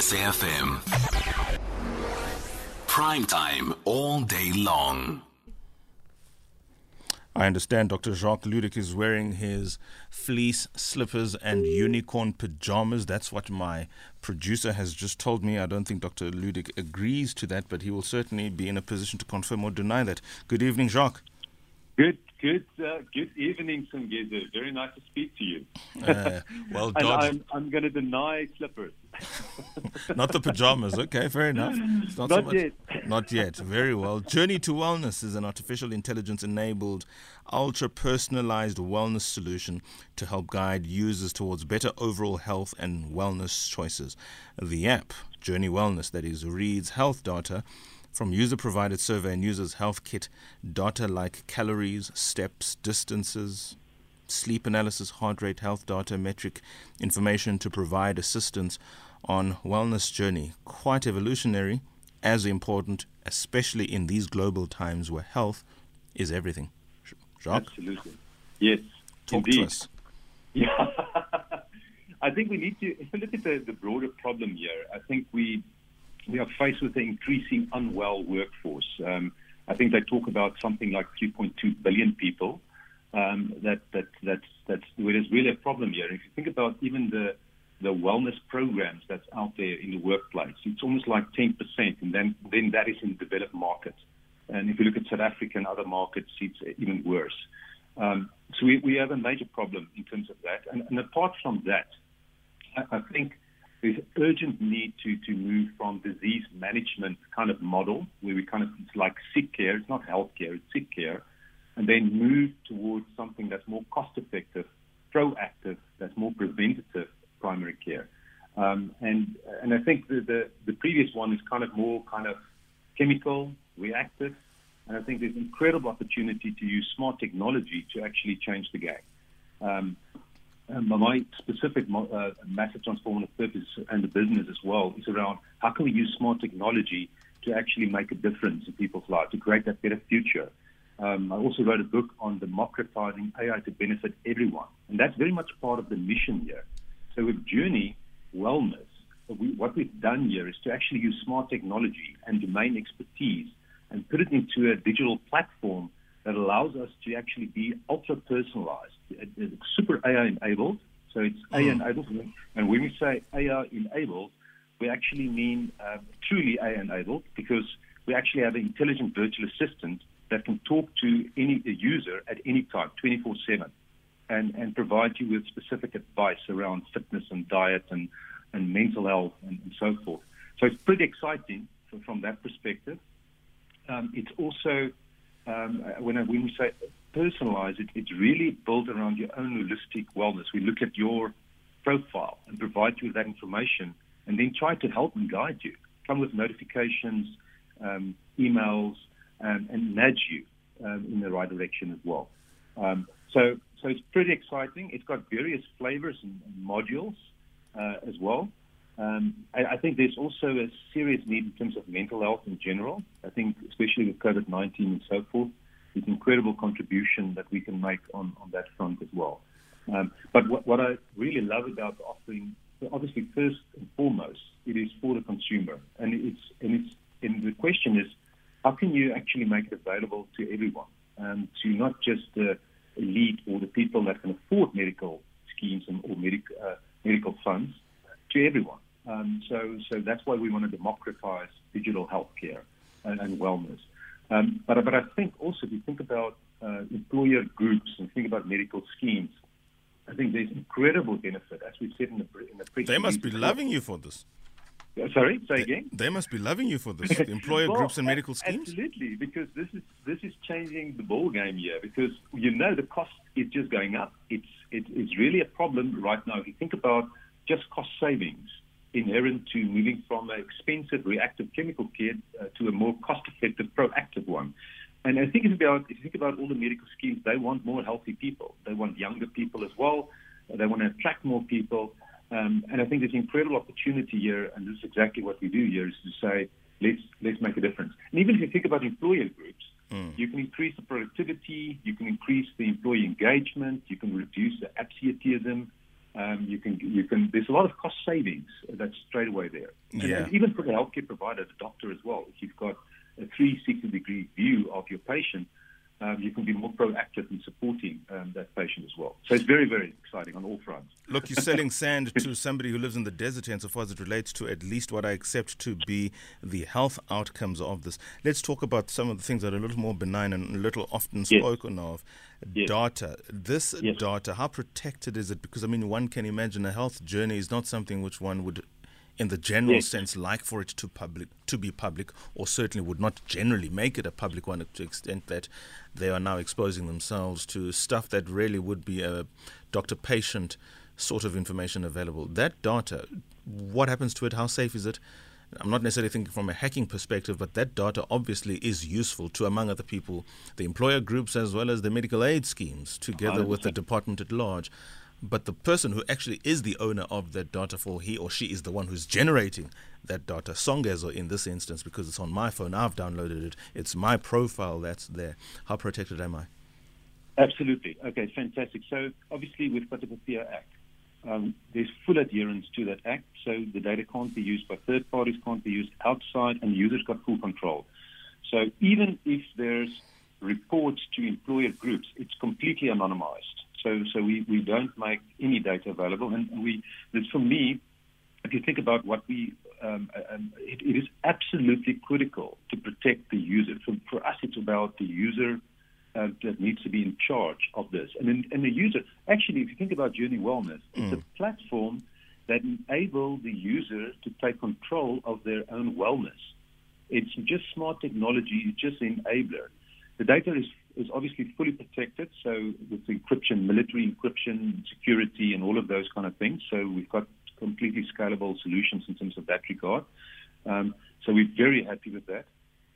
SAFM. Prime time all day long. I understand Dr. Jacques Ludik is wearing his fleece slippers and unicorn pajamas. That's what my producer has just told me. I don't think Dr. Ludik agrees to that, but he will certainly be in a position to confirm or deny that. Good evening, Jacques. Good, good, uh, good evening, Songezo. Very nice to speak to you. Uh, well dodged. I'm, I'm going to deny slippers. Not the pajamas. Okay, fair enough. It's not, so much- yet. Not yet. Very well. Journey to Wellness is an artificial intelligence enabled, ultra personalized wellness solution to help guide users towards better overall health and wellness choices. The app, Journey Wellness, that is, reads health data from user provided survey and users' health kit data like calories, steps, distances, sleep analysis, heart rate, health data, metric information to provide assistance on wellness journey. Quite evolutionary, as important, especially in these global times where health is everything. Jacques, Absolutely. Yes, talk indeed. to us. Yeah. I think we need to look at the, the broader problem here. I think we we are faced with an increasing unwell workforce. Um, I think they talk about something like 3.2 billion people. Um, that that that's that's where there's really a problem here. If you think about even the the wellness programs that's out there in the workplace, it's almost like 10%, and then then that is in developed markets. And if you look at South Africa and other markets, it's even worse. Um, so we, we have a major problem in terms of that. And, and apart from that, I, I think there's urgent need to, to move from disease management kind of model, where we kind of, it's like sick care, it's not health care, it's sick care, and then move towards something that's more cost effective, proactive, that's more preventative primary care. Um, and and I think the, the, the previous one is kind of more kind of chemical, reactive, and I think there's incredible opportunity to use smart technology to actually change the game. Um, my specific uh, massive transformative purpose and the business as well is around how can we use smart technology to actually make a difference in people's lives, to create that better future. Um, I also wrote a book on democratizing AI to benefit everyone, and that's very much part of the mission here. So with Journey Wellness, we, what we've done here is to actually use smart technology and domain expertise and put it into a digital platform that allows us to actually be ultra personalized, super AI enabled. So it's AI enabled, and when we say AI enabled, we actually mean uh, truly AI enabled because we actually have an intelligent virtual assistant that can talk to any a user at any time, 24 7 and, and provide you with specific advice around fitness and diet and, and mental health and, and so forth. So it's pretty exciting from, from that perspective. Um, it's also, um, when, I, when we say personalize it, it's really built around your own holistic wellness. We look at your profile and provide you with that information and then try to help and guide you. Come with notifications, um, emails, um, and nudge you um, in the right direction as well. Um, so, so it's pretty exciting. It's got various flavors and, and modules uh, as well. Think there's also a serious need in terms of mental health in general. I think, especially with COVID 19 and so forth, there's incredible contribution that we can make on, on that front as well. Um, but what, what I really love about the offering, obviously, first and foremost, it is for the consumer, and it's and it's and the question is, how can you actually make it available to everyone, um, to not just the elite or the people that can afford medical schemes and or medic, uh, medical funds, to everyone. Um, so, so that's why we want to democratize digital healthcare and, and wellness. Um, but, but I think also if you think about uh, employer groups and think about medical schemes, I think there's incredible benefit, as we said in the in the press They must be loving you for this. Uh, Sorry, say again. They must be loving you for this. Employer Well, groups and medical schemes. Absolutely, because this is this is changing the ball game here. Because you know the cost is just going up. It's it, it's really a problem right now. If you think about just cost savings inherent to moving from an expensive reactive chemical care uh, to a more cost-effective proactive one. And I think it's about if you think about all the medical schemes, they want more healthy people. They want younger people as well. They want to attract more people. Um, and I think there's incredible opportunity here, and this is exactly what we do here, is to say, let's let's make a difference. And even if you think about employer groups, you can increase the productivity, you can increase the employee engagement, you can reduce the absenteeism, um, you can you can. There's a lot of cost savings that's straight away there. And, Yeah. and even for the healthcare provider, the doctor as well. If you've got a 360 degree view of your patient, um, you can be more proactive in supporting um, that patient as well. So it's very very exciting on all fronts. Look, you're selling sand to somebody who lives in the desert, and so far as it relates to at least what I accept to be the health outcomes of this. Let's talk about some of the things that are a little more benign and a little often Yes. spoken of. Yes. Data. This Yes. data, how protected is it? Because, I mean, one can imagine a health journey is not something which one would, in the general Yes. sense, like for it to public to be public, or certainly would not generally make it a public one to the extent that they are now exposing themselves to stuff that really would be a doctor-patient sort of information available. That data, what happens to it? How safe is it? I'm not necessarily thinking from a hacking perspective, but that data obviously is useful to, among other people, the employer groups as well as the medical aid schemes, together with the department at large. But the person who actually is the owner of that data, for he or she is the one who's generating that data, Songezo in this instance, because it's on my phone, I've downloaded it, it's my profile that's there. How protected am I? Absolutely. Okay, fantastic. So obviously we've got the POPIA Act. Um, there's full adherence to that act, so the data can't be used by third parties, can't be used outside, and users got full control. So even if there's reports to employer groups, it's completely anonymized. So so we, we don't make any data available, and we this for me, if you think about what we, um, um, it, it is absolutely critical to protect the user. For, for us, it's about the user uh, that needs to be in charge of this. And, in, and the user, actually, if you think about Journey Wellness, it's a platform that enables the user to take control of their own wellness. It's just smart technology, it's just an enabler. The data is, is obviously fully protected, so with encryption, military encryption, security, and all of those kind of things. So we've got completely scalable solutions in terms of that regard. Um, so we're very happy with that.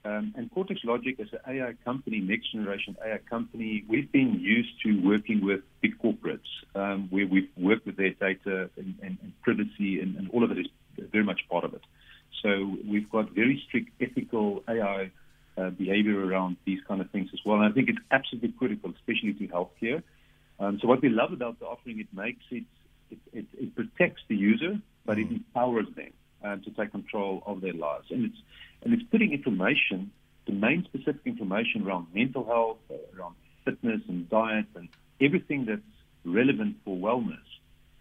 Um, and Cortex Logic as an AI company, next generation AI company, we've been used to working with big corporates um, where we've worked with their data and, and, and privacy, and, and all of it is very much part of it. So we've got very strict ethical AI uh, behavior around these kind of things as well. And I think it's absolutely critical, especially to healthcare. Um, so what we love about the offering, it makes it, it, it, it protects the user, but it empowers them uh, to take control of their lives. And it's and it's putting information, domain specific information around mental health, uh, around fitness and diet, and everything that's relevant for wellness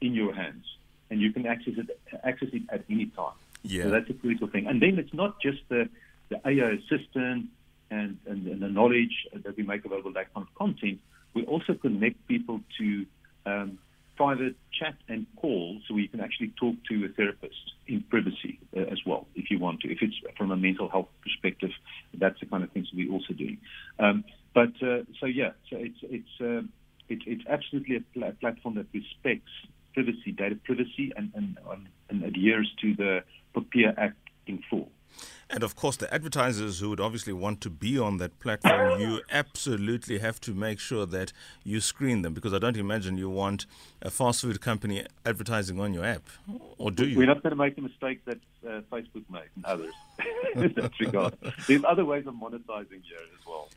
in your hands, and you can access it access it at any time. Yeah. So that's a critical thing. And then it's not just the the AI assistant and, and, and the knowledge that we make available, that kind of content. We also connect people to um, private chat and call so you can actually talk to a therapist in privacy uh, as well, if you want to. If it's from a mental health perspective, that's the kind of things we're also doing. Um, but uh, so yeah, so it's it's uh, it's it's absolutely a pla- platform that respects privacy, data privacy, and and, and adheres to the POPIA Act. And of course, the advertisers who would obviously want to be on that platform, you absolutely have to make sure that you screen them because I don't imagine you want a fast food company advertising on your app, or do you? We're not going to make the mistake that uh, Facebook made and others in that regard. There's other ways of monetizing here as well.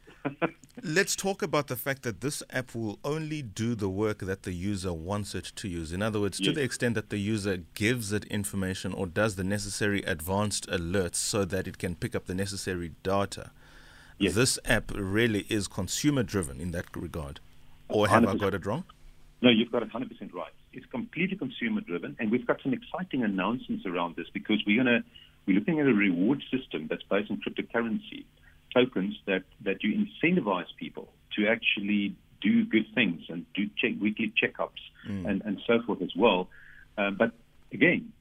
Let's talk about the fact that this app will only do the work that the user wants it to use. In other words, to the extent that the user gives it information or does the necessary advanced alerts so that it can pick up the necessary data. Yes. This app really is consumer driven in that regard. Or have I 100%. got it wrong? No, you've got it 100% right. It's completely consumer driven, and we've got some exciting announcements around this because we're going to we're looking at a reward system that's based on cryptocurrency tokens that that you incentivize people to actually do good things and do check, weekly checkups and, and so forth as well. Um, but again,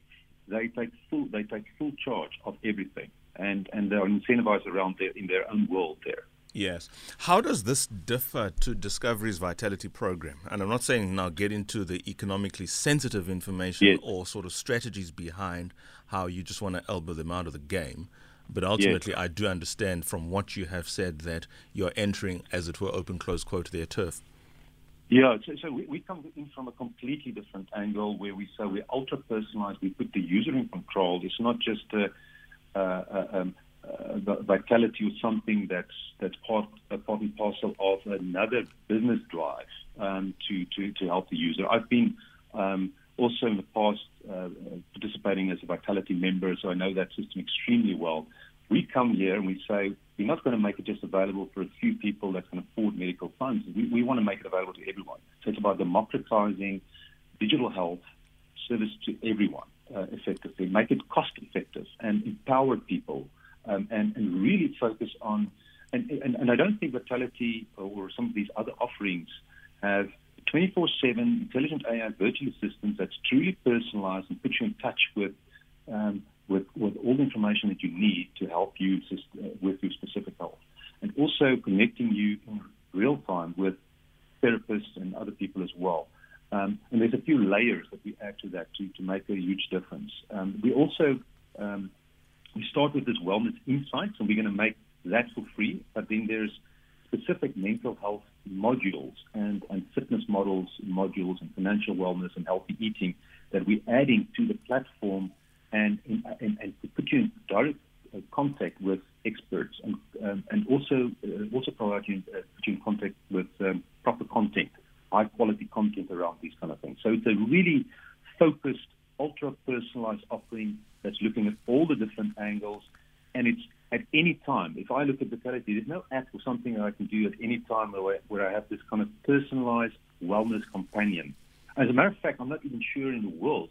they take full they take full charge of everything, and and they're incentivized around their in their own world there. Yes. How does this differ to Discovery's Vitality program? And I'm not saying now get into the economically sensitive information Yes. or sort of strategies behind how you just want to elbow them out of the game. But ultimately, I do understand from what you have said that you're entering, as it were, open close quote, their turf. Yeah, so, so we, we come in from a completely different angle where we say we're ultra personalized. We put the user in control. It's not just a, uh, uh, um, uh, vitality or something that's that's part a part and parcel of another business drive um, to, to to help the user. I've been um, also in the past uh, participating as a Vitality member, so I know that system extremely well. We come here and we say, we're not going to make it just available for a few people that can afford medical funds. We, we want to make it available to everyone. So it's about democratizing digital health service to everyone uh, effectively, make it cost effective and empower people um, and, and really focus on. And, and, and I don't think Vitality or some of these other offerings have 24 7 intelligent AI virtual assistants that's truly personalized and puts you in touch with. Um, with, with all the information that you need to help you uh, with your specific health. And also connecting you in real time with therapists and other people as well. Um, and there's a few layers that we add to that to, to make a huge difference. Um, we also um, we start with this wellness insights, and we're going to make that for free. But then there's specific mental health modules and, and fitness models modules and financial wellness and healthy eating that we're adding to the platform and, and, and to put you in direct uh, contact with experts and, um, and also uh, also provide you, uh, put you in contact with um, proper content, high quality content around these kind of things. So it's a really focused, ultra personalized offering that's looking at all the different angles, and it's at any time. If I look at Vitality, there's no app or something that I can do at any time where, where I have this kind of personalized wellness companion. As a matter of fact, I'm not even sure in the world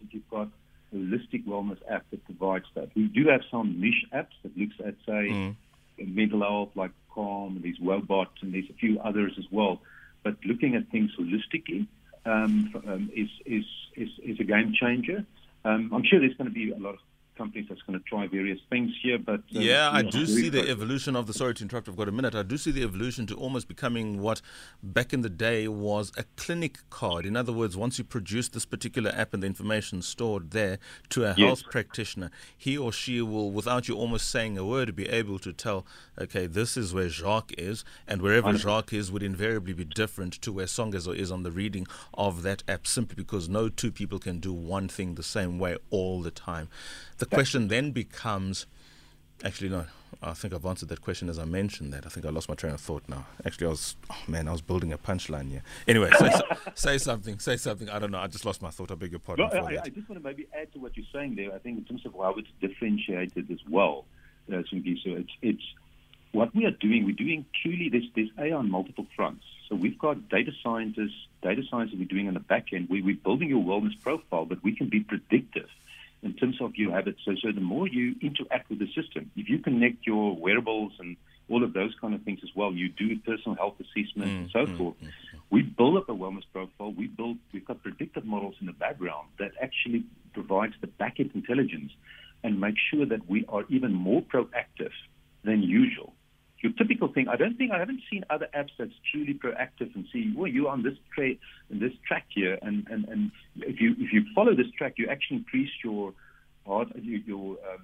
holistic wellness app that provides that. We do have some niche apps that looks at, say, mm. mental health like Calm, and these Woebot, and there's a few others as well. But looking at things holistically um, um, is, is, is, is a game changer. Um, I'm sure there's going to be a lot of companies that's going to try various things here. But uh, yeah, I do see the evolution of the. Sorry to interrupt. I've got a minute. I do see the evolution to almost becoming what back in the day was a clinic card. In other words, once you produce this particular app and the information stored there to a health yes. practitioner, he or she will, without you almost saying a word, be able to tell, okay, this is where Jacques is, and wherever Jacques is would invariably be different to where Songezo is on the reading of that app, simply because no two people can do one thing the same way all the time. The question then becomes actually, no, I think I've answered that question as I mentioned that. I think I lost my train of thought now. Actually, I was, oh man, I was building a punchline here. Anyway, say, say something, say something. I don't know. I just lost my thought. I beg your pardon. No, I, I, just want to maybe add to what you're saying there. I think in terms of how it's differentiated as well, uh, so it's, it's what we are doing. We're doing truly this, this AI on multiple fronts. So we've got data scientists, data science that we're doing on the back end. We, we're building your wellness profile, but we can be predictive in terms of your habits. So, so the more you interact with the system, if you connect your wearables and all of those kind of things as well, you do personal health assessment mm, and so mm, forth. Mm, mm, we build up a wellness profile. We build. We've got predictive models in the background that actually provides the backend intelligence and make sure that we are even more proactive than usual your typical thing. I don't think I haven't seen other apps that's truly proactive and see, well, you're on this tra- this track here, and, and, and if you if you follow this track, you actually increase your heart your, your uh,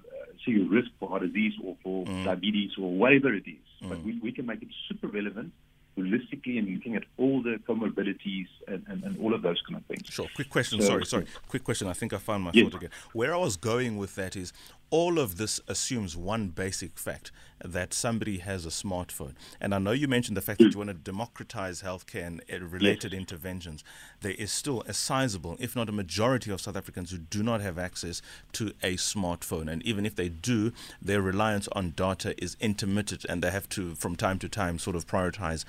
so your risk for heart disease or for mm. diabetes or whatever it is. Mm. But we, we can make it super relevant holistically and looking at all the comorbidities and, and, and, all of those kind of things. Sure. Quick question. So, sorry, sorry. Quick question. I think I found my yes. thought again. Where I was going with that is all of this assumes one basic fact that somebody has a smartphone. And I know you mentioned the fact that you want to democratize healthcare and uh, related yes. interventions. There is still a sizable, if not a majority, of South Africans who do not have access to a smartphone. And even if they do, their reliance on data is intermittent and they have to, from time to time, sort of prioritize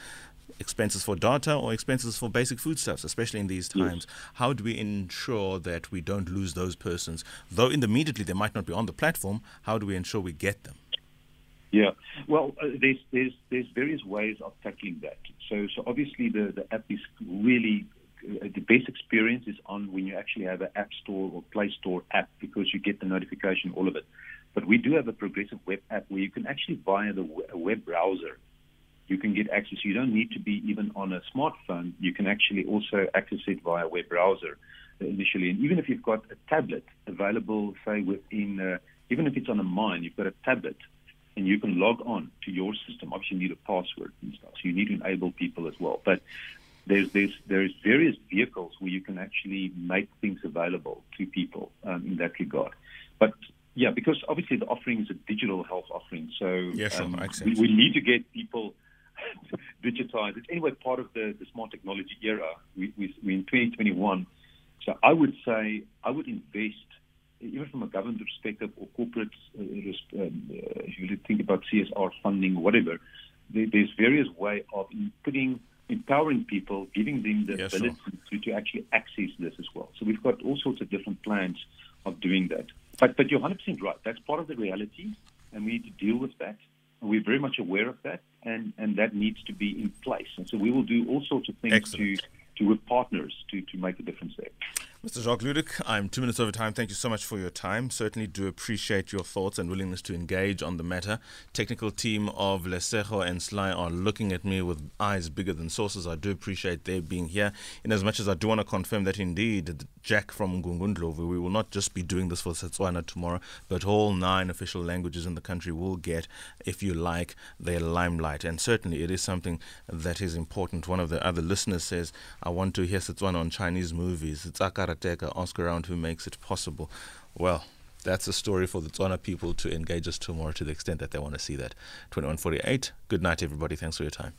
expenses for data or expenses for basic foodstuffs, especially in these times. Yes. How do we ensure that we don't lose those persons? Though in the immediately they might not be on the platform, how do we ensure we get them? Yeah, well, uh, there's there's there's various ways of tackling that. So so obviously the the app is really uh, the best experience is on when you actually have an app store or Play Store app because you get the notification, all of it. But we do have a progressive web app where you can actually buy the web browser you can get access. You don't need to be even on a smartphone. You can actually also access it via web browser initially. And even if you've got a tablet available, say within, uh, even if it's on a mine, you've got a tablet and you can log on to your system. Obviously, you need a password and stuff, so you need to enable people as well. But there's there's there's various vehicles where you can actually make things available to people um, in that regard. But yeah, because obviously the offering is a digital health offering, so yeah, sure, um, we, we need to get people digitized. It's anyway part of the, the smart technology era. We, we, we're in 2021. So I would say I would invest, even from a government perspective or corporate, uh, um, uh, if you think about CSR funding, whatever, there, there's various way of putting empowering people, giving them the ability sure. to, to actually access this as well. So we've got all sorts of different plans of doing that. But but you're 100% right. That's part of the reality, and we need to deal with that. We're very much aware of that, and, and that needs to be in place. And so we will do all sorts of things Excellent. to to with partners to, to make a difference there. Mr. Jacques Ludik, I'm two minutes over time. Thank you so much for your time. Certainly do appreciate your thoughts and willingness to engage on the matter. Technical team of Lesego and Sly are looking at me with eyes bigger than saucers. I do appreciate their being here. In as much as I do want to confirm that indeed, Jack from Ngungundlovu, we will not just be doing this for Setswana tomorrow, but all nine official languages in the country will get, if you like, their limelight. And certainly it is something that is important. One of the other listeners says, I want to hear Setswana on Chinese movies. It's Akara Karateka, ask around who makes it possible. Well, that's a story for the Tswana people to engage us tomorrow to the extent that they want to see that. 2148. Good night, everybody. Thanks for your time.